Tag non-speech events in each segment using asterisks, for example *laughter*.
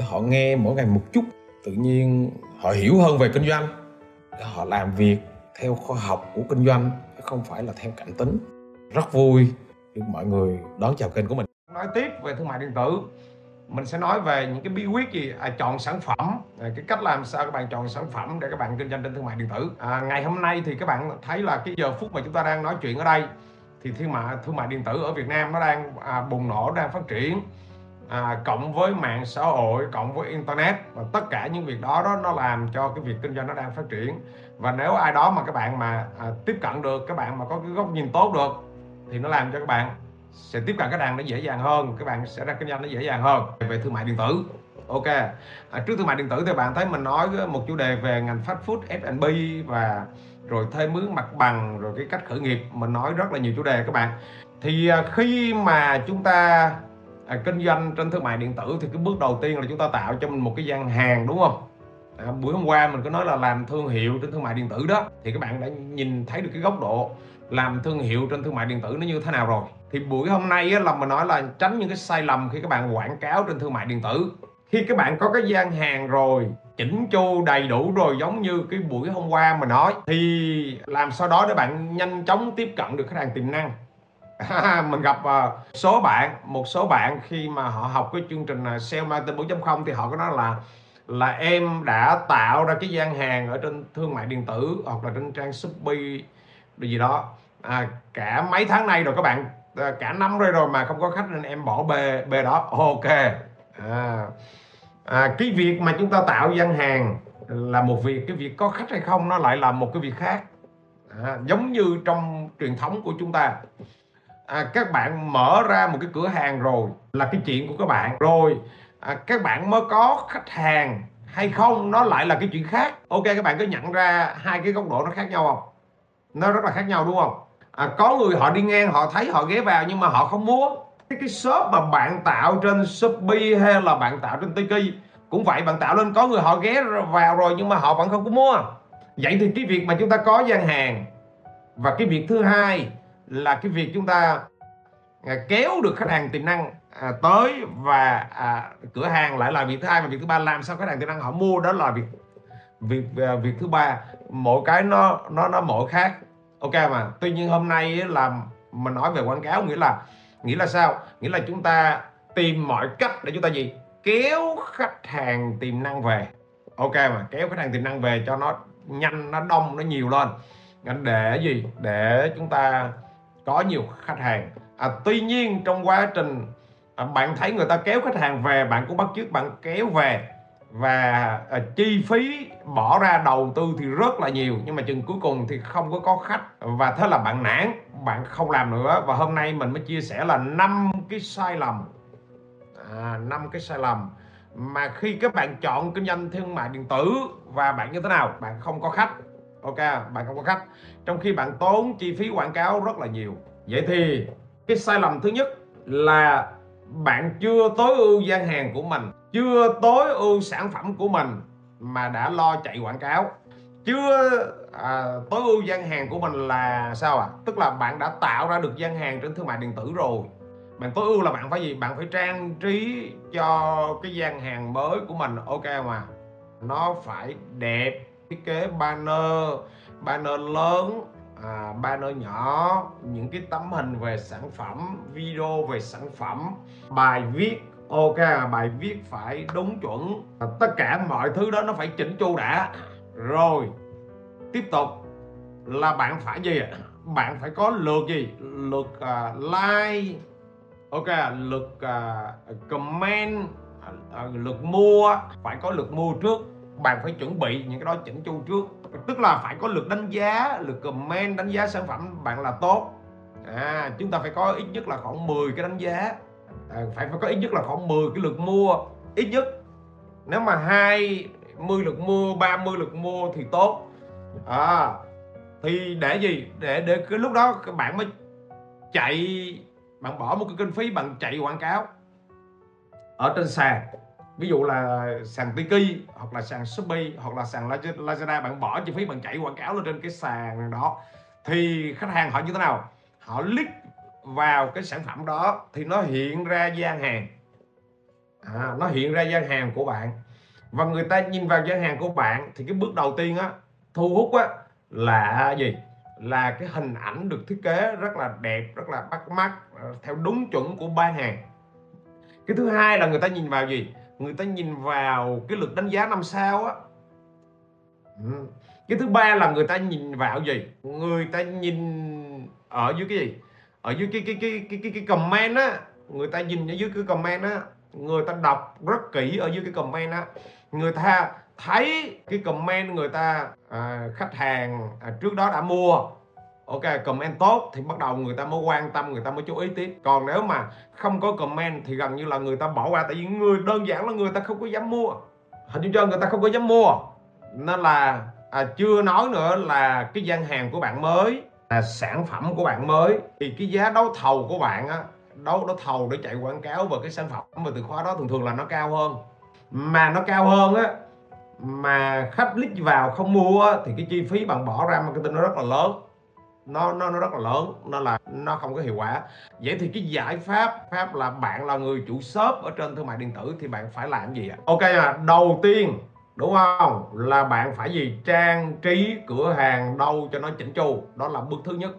họ nghe mỗi ngày một chút tự nhiên họ hiểu hơn về kinh doanh. Họ làm việc theo khoa học của kinh doanh chứ không phải là theo cảm tính. Rất vui được mọi người đón chào kênh của mình. Nói tiếp về thương mại điện tử mình sẽ nói về những cái bí quyết gì à, chọn sản phẩm à, cái cách làm sao các bạn chọn sản phẩm để các bạn kinh doanh trên thương mại điện tử. À, ngày hôm nay thì các bạn thấy là cái giờ phút mà chúng ta đang nói chuyện ở đây thì thương mại thương mại điện tử ở Việt Nam nó đang à, bùng nổ đang phát triển à, cộng với mạng xã hội cộng với internet. Và tất cả những việc đó đó nó làm cho cái việc kinh doanh nó đang phát triển. Và nếu ai đó mà các bạn mà à, tiếp cận được các bạn mà có cái góc nhìn tốt được thì nó làm cho các bạn sẽ tiếp cận cái đàn nó dễ dàng hơn các bạn sẽ ra kinh doanh nó dễ dàng hơn. Về thương mại điện tử ok. À, trước thương mại điện tử thì bạn thấy mình nói một chủ đề về ngành fast food F&B và rồi thuê mướn mặt bằng rồi cái cách khởi nghiệp mình nói rất là nhiều chủ đề các bạn. Thì à, khi mà chúng ta à, kinh doanh trên thương mại điện tử thì cái bước đầu tiên là chúng ta tạo cho mình một cái gian hàng đúng không? À, buổi hôm qua mình có nói là làm thương hiệu trên thương mại điện tử đó. Thì các bạn đã nhìn thấy được cái góc độ làm thương hiệu trên thương mại điện tử nó như thế nào rồi. Thì buổi hôm nay á, là mình nói là tránh những cái sai lầm khi các bạn quảng cáo trên thương mại điện tử. Khi các bạn có cái gian hàng rồi chỉnh chu đầy đủ rồi giống như cái buổi hôm qua mình nói thì làm sao đó để bạn nhanh chóng tiếp cận được khách hàng tiềm năng. *laughs* mình gặp ờ, số bạn một số bạn khi mà họ học cái chương trình uh, sale marketing 4.0 thì họ có nói là là em đã tạo ra cái gian hàng ở trên thương mại điện tử hoặc là trên trang shopee gì đó. À, cả mấy tháng nay rồi các bạn ờ, cả năm rồi rồi mà không có khách nên em bỏ bê bê đó. Ok. À, à, cái việc mà chúng ta tạo gian hàng là một việc cái việc có khách hay không nó lại là một cái việc khác. À, giống như trong truyền thống của chúng ta à, các bạn mở ra một cái cửa hàng rồi là cái chuyện của các bạn. Rồi à, các bạn mới có khách hàng hay không nó lại là cái chuyện khác. Ok các bạn có nhận ra hai cái góc độ nó khác nhau không? Nó rất là khác nhau đúng không? À, có người họ đi ngang họ thấy họ ghé vào nhưng mà họ không mua. Cái cái shop mà bạn tạo trên shopee hay là bạn tạo trên tiki cũng vậy bạn tạo lên có người họ ghé vào rồi nhưng mà họ vẫn không có mua. Vậy thì cái việc mà chúng ta có gian hàng và cái việc thứ hai là cái việc chúng ta à, kéo được khách hàng tiềm năng à, tới và à, cửa hàng lại là việc thứ hai và việc thứ ba. Làm sao khách hàng tiềm năng họ mua đó là việc việc à, việc thứ ba. Mỗi cái nó nó nó mỗi khác. Ok mà tuy nhiên hôm nay là mình nói về quảng cáo nghĩa là nghĩa là sao? Nghĩa là chúng ta tìm mọi cách để chúng ta gì? Kéo khách hàng tiềm năng về. Ok mà kéo khách hàng tiềm năng về cho nó nhanh nó đông nó nhiều lên. Để gì? Để chúng ta có nhiều khách hàng. À, tuy nhiên trong quá trình à, bạn thấy người ta kéo khách hàng về bạn cũng bắt chước bạn kéo về và à, chi phí bỏ ra đầu tư thì rất là nhiều nhưng mà chừng cuối cùng thì không có có khách và thế là bạn nản bạn không làm nữa. Và hôm nay mình mới chia sẻ là năm cái sai lầm. À, năm à, cái sai lầm mà khi các bạn chọn kinh doanh thương mại điện tử và bạn như thế nào bạn không có khách ok bạn không có khách. Trong khi bạn tốn chi phí quảng cáo rất là nhiều. Vậy thì cái sai lầm thứ nhất là bạn chưa tối ưu gian hàng của mình chưa tối ưu sản phẩm của mình mà đã lo chạy quảng cáo. Chưa à, tối ưu gian hàng của mình là sao à tức là bạn đã tạo ra được gian hàng trên thương mại điện tử rồi. Bạn tối ưu là bạn phải gì? Bạn phải trang trí cho cái gian hàng mới của mình. Ok mà. Nó phải đẹp thiết kế banner banner lớn à, banner nhỏ những cái tấm hình về sản phẩm video về sản phẩm. Bài viết ok bài viết phải đúng chuẩn. À, tất cả mọi thứ đó nó phải chỉnh chu đã. Rồi tiếp tục là bạn phải gì bạn phải có lượt gì? Lượt uh, like ok lượt uh, comment uh, lượt mua. Phải có lượt mua trước bạn phải chuẩn bị những cái đó chỉnh chu trước. Tức là phải có lượt đánh giá lượt comment đánh giá sản phẩm bạn là tốt. À chúng ta phải có ít nhất là khoảng 10 cái đánh giá. À, phải phải có ít nhất là khoảng 10 cái lượt mua. Ít nhất nếu mà 20 lượt mua 30 lượt mua thì tốt. À, thì để gì? Để để cái lúc đó các bạn mới chạy bạn bỏ một cái kinh phí bằng chạy quảng cáo ở trên sàn ví dụ là sàn Tiki hoặc là sàn Shopee hoặc là sàn Lazada bạn bỏ chi phí bạn chạy quảng cáo lên trên cái sàn đó. Thì khách hàng họ như thế nào? Họ click vào cái sản phẩm đó thì nó hiện ra gian hàng. À, nó hiện ra gian hàng của bạn. Và người ta nhìn vào gian hàng của bạn thì cái bước đầu tiên á thu hút á là gì? Là cái hình ảnh được thiết kế rất là đẹp rất là bắt mắt ờ, theo đúng chuẩn của ban hàng. Cái thứ hai là người ta nhìn vào gì? Người ta nhìn vào cái lượt đánh giá năm sao á. Ừ. cái thứ ba là người ta nhìn vào gì? Người ta nhìn ở dưới cái gì? Ở dưới cái cái cái cái cái, cái comment á. Người ta nhìn ở dưới cái comment á. Người ta đọc rất kỹ ở dưới cái comment á. Người ta thấy cái comment người ta à, khách hàng à, trước đó đã mua ok comment tốt thì bắt đầu người ta mới quan tâm người ta mới chú ý tiếp. Còn nếu mà không có comment thì gần như là người ta bỏ qua tại vì người đơn giản là người ta không có dám mua. Hình như cho người ta không có dám mua. Nên là à, chưa nói nữa là cái gian hàng của bạn mới là sản phẩm của bạn mới. Thì cái giá đấu thầu của bạn á đấu đấu thầu để chạy quảng cáo về cái sản phẩm và từ khóa đó thường thường là nó cao hơn. Mà nó cao hơn á mà khách click vào không mua á, thì cái chi phí bạn bỏ ra marketing nó rất là lớn nó nó nó rất là lớn, nên là nó không có hiệu quả. Vậy thì cái giải pháp pháp là bạn là người chủ shop ở trên thương mại điện tử thì bạn phải làm gì ạ? Ok à đầu tiên, đúng không? Là bạn phải gì? Trang trí cửa hàng đâu cho nó chỉnh chu. Đó là bước thứ nhất.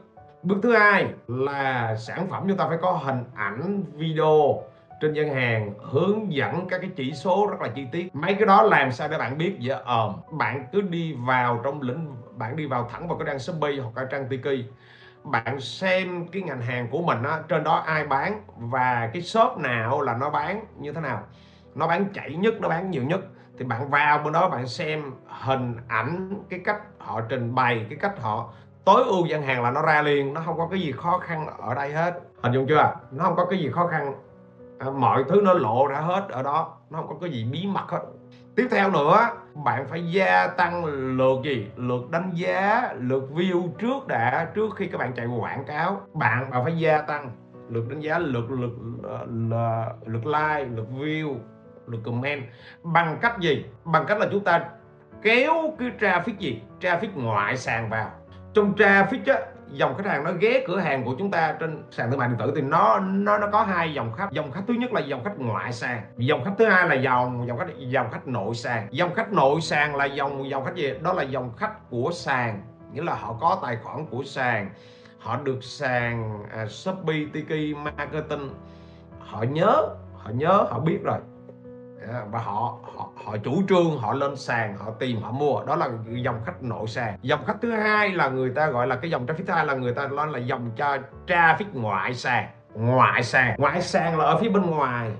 Bước thứ hai là sản phẩm chúng ta phải có hình ảnh, video trên gian hàng hướng dẫn các cái chỉ số rất là chi tiết. Mấy cái đó làm sao để bạn biết? Dạ, Vậy ờ bạn cứ đi vào trong lĩnh bạn đi vào thẳng vào cái trang shopee hoặc là trang tiki. Bạn xem cái ngành hàng của mình á, trên đó ai bán và cái shop nào là nó bán như thế nào. Nó bán chạy nhất nó bán nhiều nhất. Thì bạn vào bên đó bạn xem hình ảnh cái cách họ trình bày cái cách họ tối ưu gian hàng là nó ra liền. Nó không có cái gì khó khăn ở đây hết. Hình dung chưa? Nó không có cái gì khó khăn mọi thứ nó lộ ra hết ở đó. Nó không có cái gì bí mật hết. Tiếp theo nữa bạn phải gia tăng lượt gì? Lượt đánh giá lượt view trước đã trước khi các bạn chạy quảng cáo. Bạn bạn phải gia tăng lượt đánh giá lượt lượt ờ, lượt, lượt like lượt view lượt comment. Bằng cách gì? Bằng cách là chúng ta kéo cái traffic gì? Traffic ngoại sàn vào. Trong traffic á dòng khách hàng nó ghé cửa hàng của chúng ta trên sàn thương mại điện tử thì nó nó nó có hai dòng khách. Dòng khách thứ nhất là dòng khách ngoại sàn dòng khách thứ hai là dòng dòng khách dòng khách nội sàn. Dòng khách nội sàn là dòng dòng khách gì? Đó là dòng khách của sàn nghĩa là họ có tài khoản của sàn họ được sàn à, shopee tiki marketing. Họ nhớ họ nhớ họ biết rồi và họ họ họ chủ trương, họ lên sàn, họ tìm, họ mua. Đó là dòng khách nội sàn. Dòng khách thứ hai là người ta gọi là cái dòng traffic, thứ hai là người ta nói là dòng cho traffic ngoại sàn. Ngoại sàn. Ngoại sàn là ở phía bên ngoài.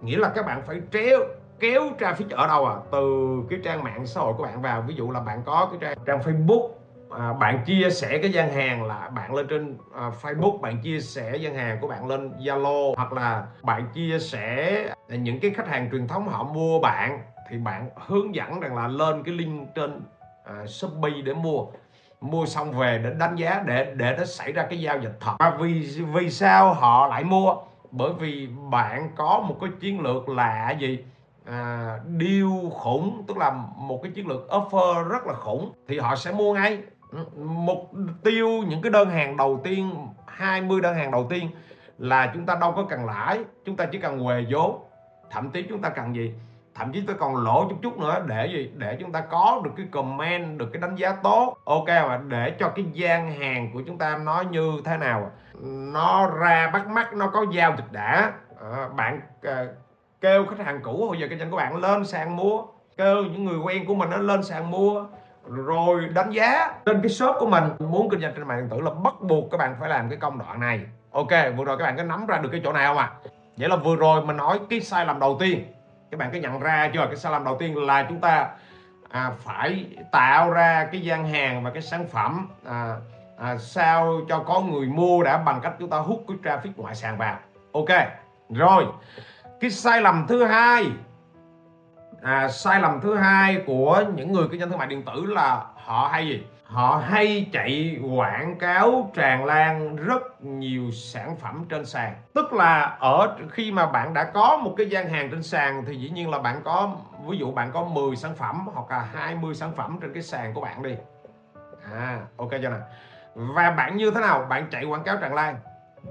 Nghĩa là các bạn phải treo kéo traffic ở đâu à? Từ cái trang mạng xã hội của bạn vào. Ví dụ là bạn có cái trang trang Facebook à, bạn chia sẻ cái gian hàng là bạn lên trên à, Facebook bạn chia sẻ gian hàng của bạn lên Zalo hoặc là bạn chia sẻ những cái khách hàng truyền thống họ mua bạn thì bạn hướng dẫn rằng là lên cái link trên à, Shopee để mua. Mua xong về để đánh giá để để nó xảy ra cái giao dịch thật. Và vì vì sao họ lại mua? Bởi vì bạn có một cái chiến lược là gì? À, deal khủng tức là một cái chiến lược offer rất là khủng thì họ sẽ mua ngay mục tiêu những cái đơn hàng đầu tiên 20 đơn hàng đầu tiên là chúng ta đâu có cần lãi chúng ta chỉ cần huề vốn. Thậm chí chúng ta cần gì? Thậm chí tôi còn lỗ chút chút nữa để gì? Để chúng ta có được cái comment được cái đánh giá tốt. Ok mà để cho cái gian hàng của chúng ta nó như thế nào? Nó ra bắt mắt nó có giao dịch đã. À, bạn à, kêu khách hàng cũ hồi giờ kinh doanh của bạn lên sàn mua. Kêu những người quen của mình nó lên sàn mua rồi đánh giá trên cái shop của mình muốn kinh doanh trên mạng điện tử là bắt buộc các bạn phải làm cái công đoạn này. Ok vừa rồi các bạn có nắm ra được cái chỗ nào không ạ? À? vậy là vừa rồi mình nói cái sai lầm đầu tiên. Các bạn có nhận ra chưa? Cái sai lầm đầu tiên là chúng ta à, phải tạo ra cái gian hàng và cái sản phẩm à, à, sao cho có người mua đã bằng cách chúng ta hút cái traffic ngoại sàn vào. Ok rồi. Cái sai lầm thứ hai à, sai lầm thứ hai của những người kinh doanh thương mại điện tử là họ hay gì? Họ hay chạy quảng cáo tràn lan rất nhiều sản phẩm trên sàn. Tức là ở khi mà bạn đã có một cái gian hàng trên sàn thì dĩ nhiên là bạn có ví dụ bạn có 10 sản phẩm hoặc là 20 sản phẩm trên cái sàn của bạn đi. À ok chưa nào và bạn như thế nào? Bạn chạy quảng cáo tràn lan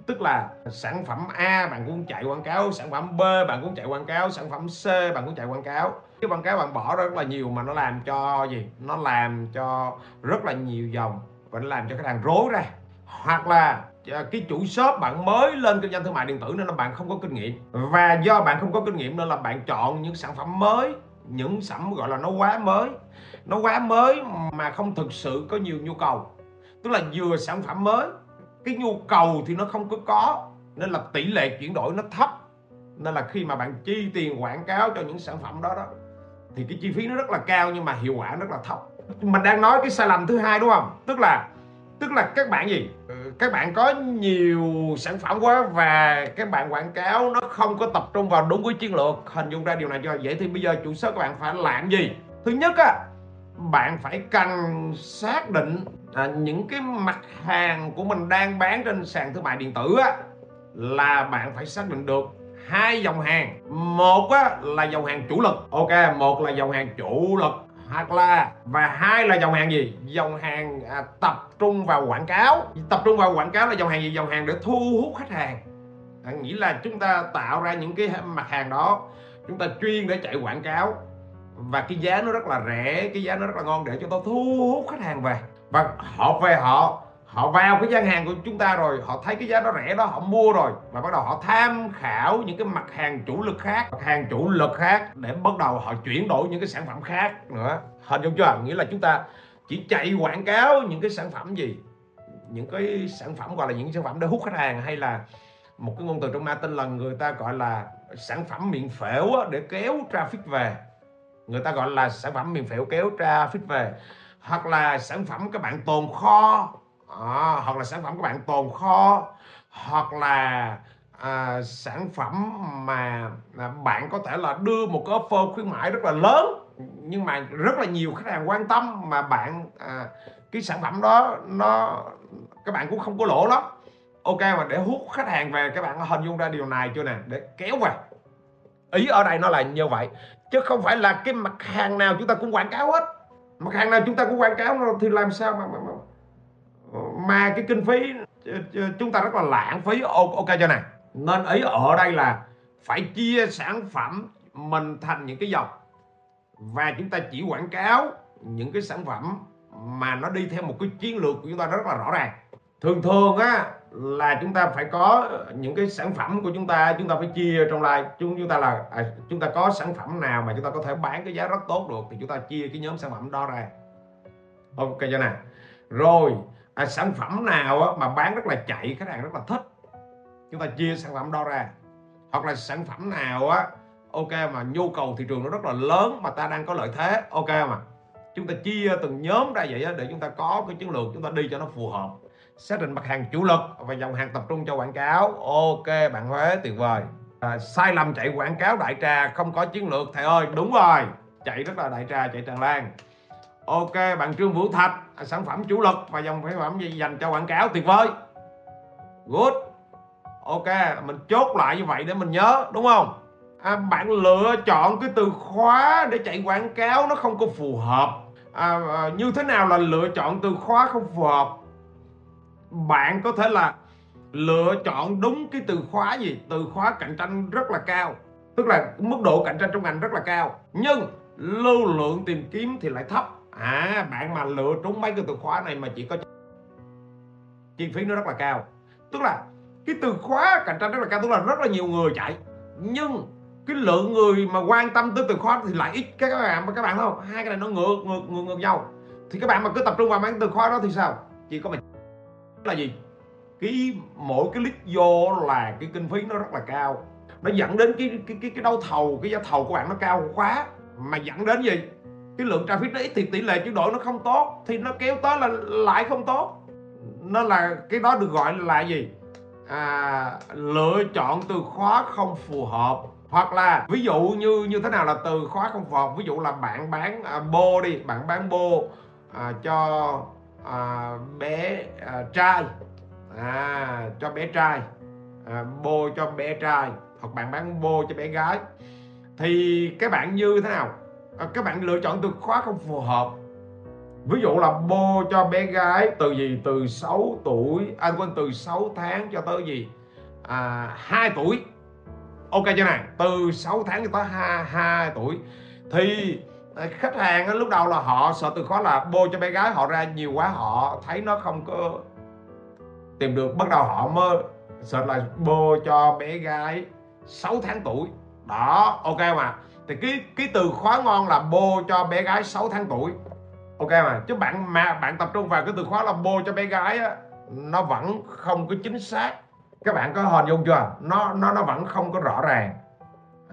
tức là sản phẩm A bạn cũng chạy quảng cáo, sản phẩm B bạn cũng chạy quảng cáo, sản phẩm C bạn cũng chạy quảng cáo. Cái quảng cáo bạn bỏ rất là nhiều mà nó làm cho gì? Nó làm cho rất là nhiều dòng và nó làm cho khách hàng rối ra. Hoặc là ờ, cái chủ shop bạn mới lên kinh doanh thương mại điện tử nên là bạn không có kinh nghiệm. Và do bạn không có kinh nghiệm nên là bạn chọn những sản phẩm mới, những sản phẩm gọi là nó quá mới. Nó quá mới mà không thực sự có nhiều nhu cầu. Tức là vừa sản phẩm mới cái nhu cầu thì nó không có có, nên là tỷ lệ chuyển đổi nó thấp. Nên là khi mà bạn chi tiền quảng cáo cho những sản phẩm đó đó, thì cái chi phí nó rất là cao nhưng mà hiệu quả rất là thấp. Mình đang nói cái sai lầm thứ hai, đúng không? Tức là tức là các bạn gì? Ừ, các bạn có nhiều sản phẩm quá và các bạn quảng cáo nó không có tập trung vào đúng cái chiến lược. Hình dung ra điều này cho vậy thì bây giờ chủ sở các bạn phải làm gì? Thứ nhất á, bạn phải cần xác định à, những cái mặt hàng của mình đang bán trên sàn thương mại điện tử á là bạn phải xác định được hai dòng hàng. Một á, là dòng hàng chủ lực. Ok một là dòng hàng chủ lực hoặc là và hai là dòng hàng gì? Dòng hàng à, tập trung vào quảng cáo. Tập trung vào quảng cáo là dòng hàng gì? Dòng hàng để thu hút khách hàng. À, nghĩa là chúng ta tạo ra những cái mặt hàng đó chúng ta chuyên để chạy quảng cáo. Và cái giá nó rất là rẻ cái giá nó rất là ngon để cho tôi thu hút khách hàng về và họ về, họ họ vào cái gian hàng của chúng ta rồi, họ thấy cái giá nó rẻ đó, họ mua rồi. Và bắt đầu họ tham khảo những cái mặt hàng chủ lực khác, mặt hàng chủ lực khác để bắt đầu họ chuyển đổi những cái sản phẩm khác nữa. Hình dung chưa? Nghĩa là chúng ta chỉ chạy quảng cáo những cái sản phẩm gì? Những cái sản phẩm gọi là những sản phẩm để hút khách hàng hay là một cái ngôn từ trong marketing là người ta gọi là sản phẩm miệng phễu để kéo traffic về. Người ta gọi là sản phẩm miệng phễu kéo traffic về hoặc là sản phẩm các bạn tồn kho. À, hoặc là sản phẩm các bạn tồn kho. Hoặc là à, sản phẩm mà à, bạn có thể là đưa một cái offer khuyến mãi rất là lớn nhưng mà rất là nhiều khách hàng quan tâm mà bạn à, cái sản phẩm đó nó các bạn cũng không có lỗ lắm. Ok mà để hút khách hàng về các bạn hình dung ra điều này chưa nè? Để kéo về. Ý ở đây nó là như vậy chứ không phải là cái mặt hàng nào chúng ta cũng quảng cáo hết mặt hàng nào chúng ta cũng quảng cáo thì làm sao mà, mà, mà mà cái kinh phí ờ, ờ, chúng ta rất là lãng phí ok cho này. Nên ý ở đây là phải chia sản phẩm mình thành những cái dòng. Và chúng ta chỉ quảng cáo những cái sản phẩm mà nó đi theo một cái chiến lược của chúng ta rất là rõ ràng. Thường thường á là chúng ta phải có ờ, những cái sản phẩm của chúng ta chúng ta phải chia trong lại chúng chúng ta là à, chúng ta có sản phẩm nào mà chúng ta có thể bán cái giá rất tốt được thì chúng ta chia cái nhóm sản phẩm đó ra. Ok cho nè? Rồi à, sản phẩm nào á, mà bán rất là chạy khách hàng rất là thích chúng ta chia sản phẩm đó ra. Hoặc là sản phẩm nào á ok mà nhu cầu thị trường nó rất là lớn mà ta đang có lợi thế ok mà. Chúng ta chia từng nhóm ra vậy á, để chúng ta có cái chiến lược chúng ta đi cho nó phù hợp xác định mặt hàng chủ lực và dòng hàng tập trung cho quảng cáo. Ok bạn Huế tuyệt vời. À, sai lầm chạy quảng cáo đại trà không có chiến lược thầy ơi. Đúng rồi chạy rất là đại trà chạy tràn lan. Ok bạn Trương Vũ Thạch à, sản phẩm chủ lực và dòng sản phẩm dành cho quảng cáo tuyệt vời. Good. Ok mình chốt lại như vậy để mình nhớ đúng không? À, bạn lựa chọn cái từ khóa để chạy quảng cáo nó không có phù hợp. À, à, như thế nào là lựa chọn từ khóa không phù hợp? Bạn có thể là lựa chọn đúng cái từ khóa gì? Từ khóa cạnh tranh rất là cao, tức là mức độ cạnh tranh trong ngành rất là cao. Nhưng lưu lượng tìm kiếm thì lại thấp. À bạn mà lựa trúng mấy cái từ khóa này mà chỉ có chi phí nó rất là cao. Tức là cái từ khóa cạnh tranh rất là cao, tức là rất là nhiều người chạy. Nhưng cái lượng người mà quan tâm tới từ khóa thì lại ít. Các bạn các bạn không? Hai cái này nó ngược ngược ngược ngược nhau. Thì các bạn mà cứ tập trung vào mấy từ khóa đó thì sao? Chỉ có mình là gì? Cái mỗi cái lít vô là cái kinh phí nó rất là cao. Nó dẫn đến cái cái cái, cái đấu thầu cái giá thầu của bạn nó cao quá. Mà dẫn đến gì? Cái lượng traffic nó ít thì tỷ lệ chuyển đổi nó không tốt thì nó kéo tới là lại không tốt. Nó là cái đó được gọi là gì? À, lựa chọn từ khóa không phù hợp. Hoặc là ví dụ như như thế nào là từ khóa không phù hợp? Ví dụ là bạn bán à, bô đi bạn bán bô à, cho à, bé à, trai. À, cho bé trai. À, bô cho bé trai. Hoặc bạn bán bô cho bé gái. Thì các bạn như thế nào? À, các bạn lựa chọn từ khóa không phù hợp. Ví dụ là bô cho bé gái từ gì? Từ 6 tuổi. Anh à, quên từ 6 tháng cho tới gì? À, 2 tuổi. Ok chưa này từ 6 tháng cho tới 2, 2 tuổi. Thì khách hàng lúc đầu là họ sợ từ khóa là bôi cho bé gái họ ra nhiều quá họ thấy nó không có tìm được. Bắt đầu họ mơ sợ là bôi cho bé gái 6 tháng tuổi. Đó ok mà. Thì cái cái từ khóa ngon là bô cho bé gái 6 tháng tuổi. Ok mà. Chứ bạn mà bạn tập trung vào cái từ khóa là bô cho bé gái á nó vẫn không có chính xác. Các bạn có hình dung chưa? Nó nó nó vẫn không có rõ ràng.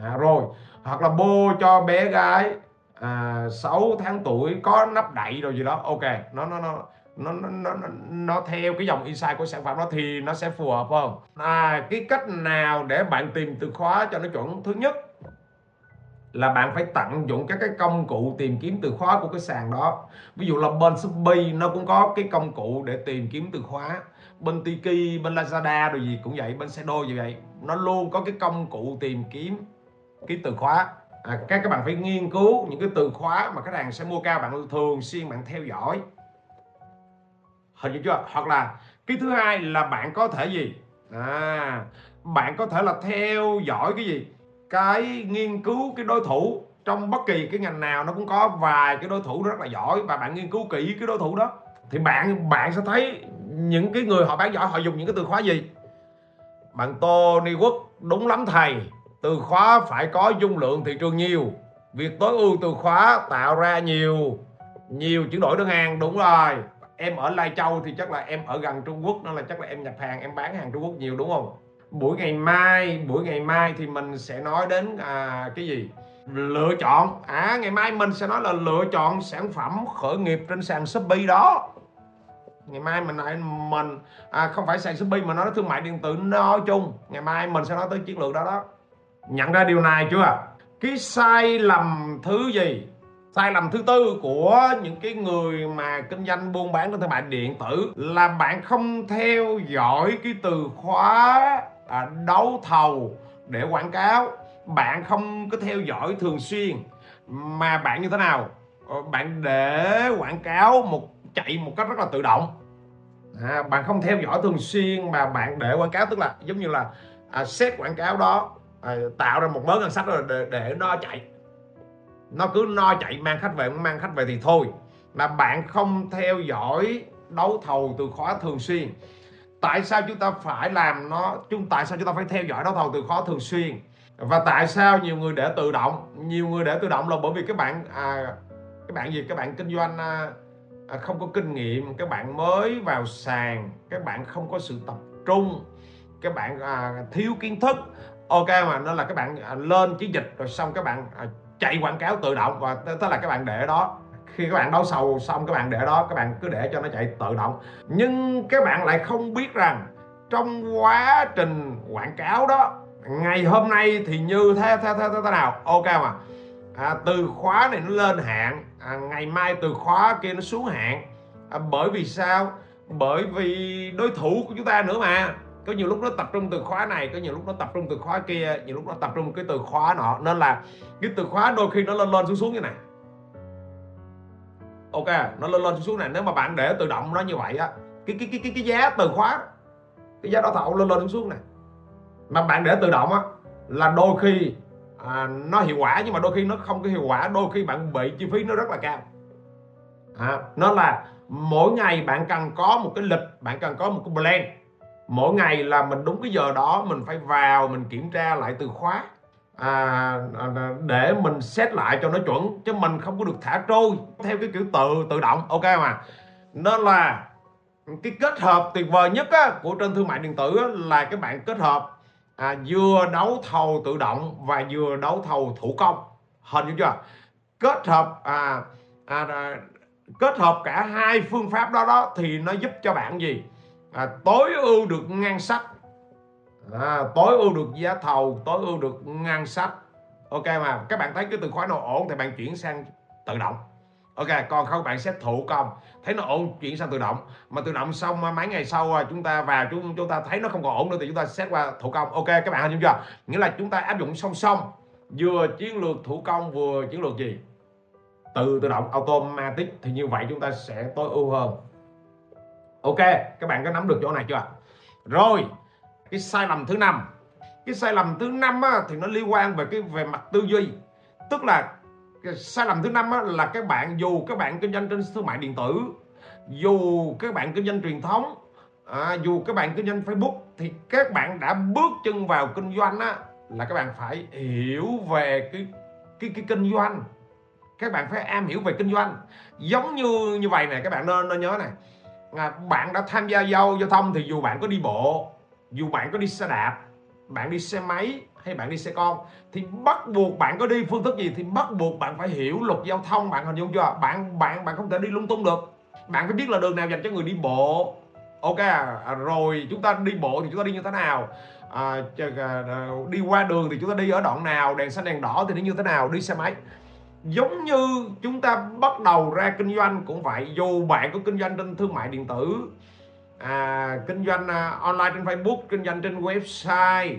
À, rồi. Hoặc là bô cho bé gái Ờ, à, 6 tháng tuổi có nắp đậy rồi gì đó ok. Nó nó nó nó nó nó, nó theo cái dòng insight của sản phẩm đó thì nó sẽ phù hợp hơn à cái cách nào để bạn tìm từ khóa cho nó chuẩn? Thứ nhất là bạn phải tận dụng các cái công cụ tìm kiếm từ khóa của cái sàn đó. Ví dụ là bên Shopee nó cũng có cái công cụ để tìm kiếm từ khóa. Bên Tiki bên Lazada rồi gì cũng vậy bên Sedo gì vậy. Nó luôn có cái công cụ tìm kiếm cái từ khóa à, các các bạn phải nghiên cứu những cái từ khóa mà khách hàng sẽ mua cao bạn thường xuyên bạn theo dõi. Hình như chưa? Hoặc là cái thứ hai là bạn có thể gì? À bạn có thể là theo dõi cái gì? Cái nghiên cứu cái đối thủ. Trong bất kỳ cái ngành nào nó cũng có vài cái đối thủ rất là giỏi và bạn nghiên cứu kỹ cái đối thủ đó. Thì bạn bạn sẽ thấy những cái người họ bán giỏi họ dùng những cái từ khóa gì? Bạn Tony Quốc đúng lắm thầy từ khóa phải có dung lượng thị trường nhiều. Việc tối ưu từ khóa tạo ra nhiều nhiều chuyển đổi đơn hàng đúng rồi. Em ở Lai Châu thì chắc là em ở gần Trung Quốc nên là chắc là em nhập hàng em bán hàng Trung Quốc nhiều đúng không? Buổi ngày mai buổi ngày mai thì mình sẽ nói đến à, cái gì? Lựa chọn. À ngày mai mình sẽ nói là lựa chọn sản phẩm khởi nghiệp trên sàn Shopee đó. Ngày mai mình lại mình à, không phải sàn Shopee mà nói thương mại điện tử nói chung. Ngày mai mình sẽ nói tới chiến lược đó đó nhận ra điều này chưa? Cái sai lầm thứ gì? Sai lầm thứ tư của những cái người mà kinh doanh buôn bán trên thương mại điện tử là bạn không theo dõi cái từ khóa à, đấu thầu để quảng cáo. Bạn không có theo dõi thường xuyên. Mà bạn như thế nào? Ờ, bạn để quảng cáo một chạy một cách rất là tự động. À, bạn không theo dõi thường xuyên mà bạn để quảng cáo tức là giống như là à, xét quảng cáo đó à, tạo ra một mớ ngân sách rồi để, để nó chạy. Nó cứ no chạy mang khách về mang khách về thì thôi. Mà bạn không theo dõi đấu thầu từ khóa thường xuyên. Tại sao chúng ta phải làm nó chúng tại sao chúng ta phải theo dõi đấu thầu từ khóa thường xuyên? Và tại sao nhiều người để tự động? Nhiều người để tự động là bởi vì các bạn à, các bạn gì? Các bạn kinh doanh à, à không có kinh nghiệm các bạn mới vào sàn các bạn không có sự tập trung các bạn à, thiếu kiến thức ok mà nên là các bạn à, lên chiến dịch rồi xong các bạn à, chạy quảng cáo tự động và tức là các bạn để đó. Khi các bạn đấu sầu xong các bạn để đó các bạn cứ để cho nó chạy tự động. Nhưng các bạn lại không biết rằng trong quá trình quảng cáo đó ngày hôm nay thì như thế thế thế thế, thế nào? Ok mà. À, từ khóa này nó lên hạn à, ngày mai từ khóa kia nó xuống hạn. À, bởi vì sao? Bởi vì đối thủ của chúng ta nữa mà có nhiều lúc nó tập trung từ khóa này có nhiều lúc nó tập trung từ khóa kia nhiều lúc nó tập trung cái từ khóa nọ. Nên là cái từ khóa đôi khi nó lên lên xuống xuống như này. Ok nó lên lên xuống xuống này. Nếu mà bạn để tự động nó như vậy á cái cái cái cái cái giá từ khóa cái giá đó thầu lên lên xuống xuống này. Mà bạn để tự động á là đôi khi à, nó hiệu quả nhưng mà đôi khi nó không có hiệu quả đôi khi bạn bị chi phí nó rất là cao. À, nó là mỗi ngày bạn cần có một cái lịch bạn cần có một cái plan mỗi ngày là mình đúng cái giờ đó mình phải vào mình kiểm tra lại từ khóa. À, à, à để mình xét lại cho nó chuẩn chứ mình không có được thả trôi theo cái kiểu tự tự động. Ok mà nên là cái kết hợp tuyệt vời nhất á, của trên thương mại điện tử á, là các bạn kết hợp à, vừa đấu thầu tự động và vừa đấu thầu thủ công. Hình như chưa? Kết hợp à, à, à, kết hợp cả hai phương pháp đó đó thì nó giúp cho bạn gì? À, tối ưu được ngân sách. À, tối ưu được giá thầu tối ưu được ngân sách. Ok mà các bạn thấy cái từ khóa nào ổn thì bạn chuyển sang tự động. Ok còn không bạn sẽ thủ công thấy nó ổn chuyển sang tự động. Mà tự động xong mấy ngày sau à, chúng ta vào chúng chúng ta thấy nó không còn ổn nữa thì chúng ta xét qua thủ công. Ok các bạn hình dung chưa? Nghĩa là chúng ta áp dụng song song. Vừa chiến lược thủ công vừa chiến lược gì? Từ tự động automatic. Thì như vậy chúng ta sẽ tối ưu hơn ok các bạn có nắm được chỗ này chưa rồi cái sai lầm thứ năm. Cái sai lầm thứ năm á, thì nó liên quan về cái về mặt tư duy. Tức là cái sai lầm thứ năm á, là các bạn dù các bạn kinh doanh trên thương mại điện tử dù các bạn kinh doanh truyền thống à, dù các bạn kinh doanh Facebook thì các bạn đã bước chân vào kinh doanh á, là các bạn phải hiểu về cái cái cái kinh doanh. Các bạn phải am hiểu về kinh doanh. Giống như như vậy này các bạn nên nên nhớ này à, bạn đã tham gia giao giao thông thì dù bạn có đi bộ dù bạn có đi xe đạp bạn đi xe máy hay bạn đi xe con thì bắt buộc bạn có đi phương thức gì thì bắt buộc bạn phải hiểu luật giao thông bạn hình dung chưa? Bạn bạn bạn không thể đi lung tung được. Bạn phải biết là đường nào dành cho người đi bộ. Ok à, à rồi chúng ta đi bộ thì chúng ta đi như thế nào? À, à, à, đi qua đường thì chúng ta đi ở đoạn nào? Đèn xanh đèn đỏ thì đi như thế nào? Đi xe máy giống như chúng ta bắt đầu ra kinh doanh cũng vậy dù bạn có kinh doanh trên thương mại điện tử à, kinh doanh à, online trên Facebook kinh doanh trên website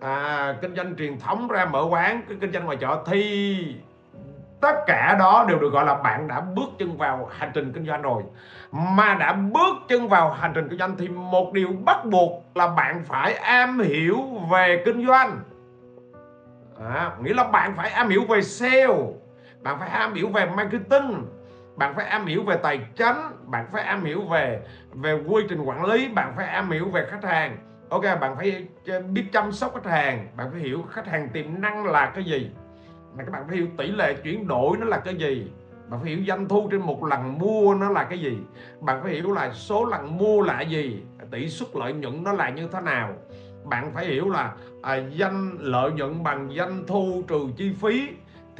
à, kinh doanh truyền thống ra mở quán kinh doanh ngoài chợ thì tất cả đó đều được gọi là bạn đã bước chân vào hành trình kinh doanh rồi. Mà đã bước chân vào hành trình kinh doanh thì một điều bắt buộc là bạn phải am hiểu về kinh doanh. À, nghĩa là bạn phải am hiểu về sale bạn phải am hiểu về marketing bạn phải am hiểu về tài chính bạn phải am hiểu về về quy trình quản lý bạn phải am hiểu về khách hàng. Ok bạn phải ờ, biết chăm sóc khách hàng bạn phải hiểu khách hàng tiềm năng là cái gì. Mà các bạn phải hiểu tỷ lệ chuyển đổi nó là cái gì. Bạn phải hiểu doanh thu trên một lần mua nó là cái gì. Bạn phải hiểu là số lần mua là gì tỷ suất lợi nhuận nó là như thế nào. Bạn phải hiểu là à, danh lợi nhuận bằng doanh thu trừ chi phí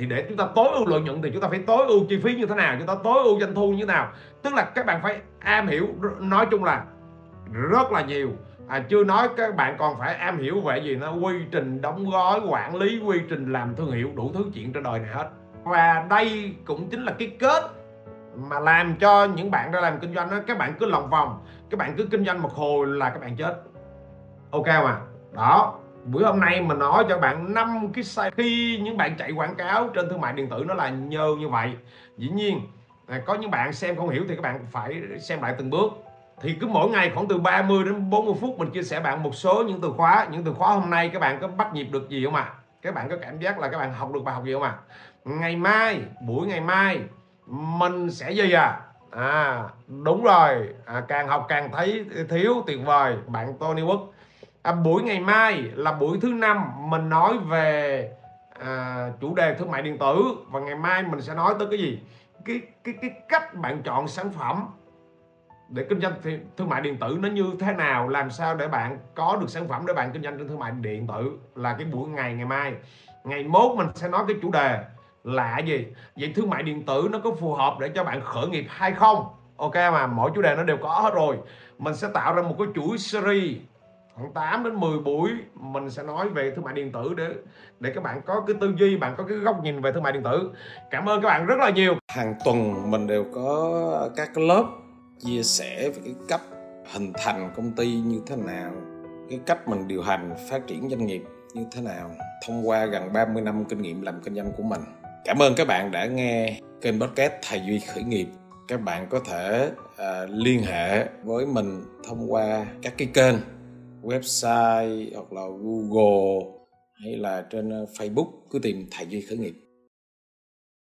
thì để chúng ta tối ưu lợi nhuận thì chúng ta phải tối ưu chi phí như thế nào chúng ta tối ưu doanh thu như thế nào. Tức là các bạn phải am hiểu nói chung là rất là nhiều. À, chưa nói các bạn còn phải am hiểu về gì nó quy trình đóng gói quản lý quy trình làm thương hiệu đủ thứ chuyện trên đời này hết. Và đây cũng chính là cái kết mà làm cho những bạn ra làm kinh doanh đó các bạn cứ lòng vòng các bạn cứ kinh doanh một hồi là các bạn chết. Ok mà đó buổi hôm nay mình nói cho bạn năm cái sai khi những bạn chạy quảng cáo trên thương mại điện tử nó là nhơ như vậy. Dĩ nhiên à, có những bạn xem không hiểu thì các bạn phải xem lại từng bước. Thì cứ mỗi ngày khoảng từ 30 đến 40 phút mình chia sẻ bạn một số những từ khóa. Những từ khóa hôm nay các bạn có bắt nhịp được gì không ạ? À? các bạn có cảm giác là các bạn học được bài học gì không ạ? À? ngày mai buổi ngày mai mình sẽ gì à? À đúng rồi. À, càng học càng thấy thiếu tuyệt vời. Bạn Tony Quốc à, buổi ngày mai là buổi thứ năm mình nói về à, chủ đề thương mại điện tử. Và ngày mai mình sẽ nói tới cái gì? Cái cái cái cách bạn chọn sản phẩm để kinh doanh thương mại điện tử nó như thế nào làm sao để bạn có được sản phẩm để bạn kinh doanh trên thương mại điện tử là cái buổi ngày ngày mai. Ngày mốt mình sẽ nói cái chủ đề là gì? Vậy thương mại điện tử nó có phù hợp để cho bạn khởi nghiệp hay không? Ok mà mỗi chủ đề nó đều có hết rồi. Mình sẽ tạo ra một cái chuỗi series khoảng 8 đến 10 buổi mình sẽ nói về thương mại điện tử để để các bạn có cái tư duy bạn có cái góc nhìn về thương mại điện tử. Cảm ơn các bạn rất là nhiều. Hàng tuần mình đều có các lớp chia sẻ về cái cách hình thành công ty như thế nào cái cách mình điều hành phát triển doanh nghiệp như thế nào thông qua gần 30 năm kinh nghiệm làm kinh doanh của mình. Cảm ơn các bạn đã nghe kênh podcast thầy duy khởi nghiệp. Các bạn có thể uh, liên hệ với mình thông qua các cái kênh website hoặc là google hay là trên ờ, Facebook cứ tìm thầy duy khởi nghiệp.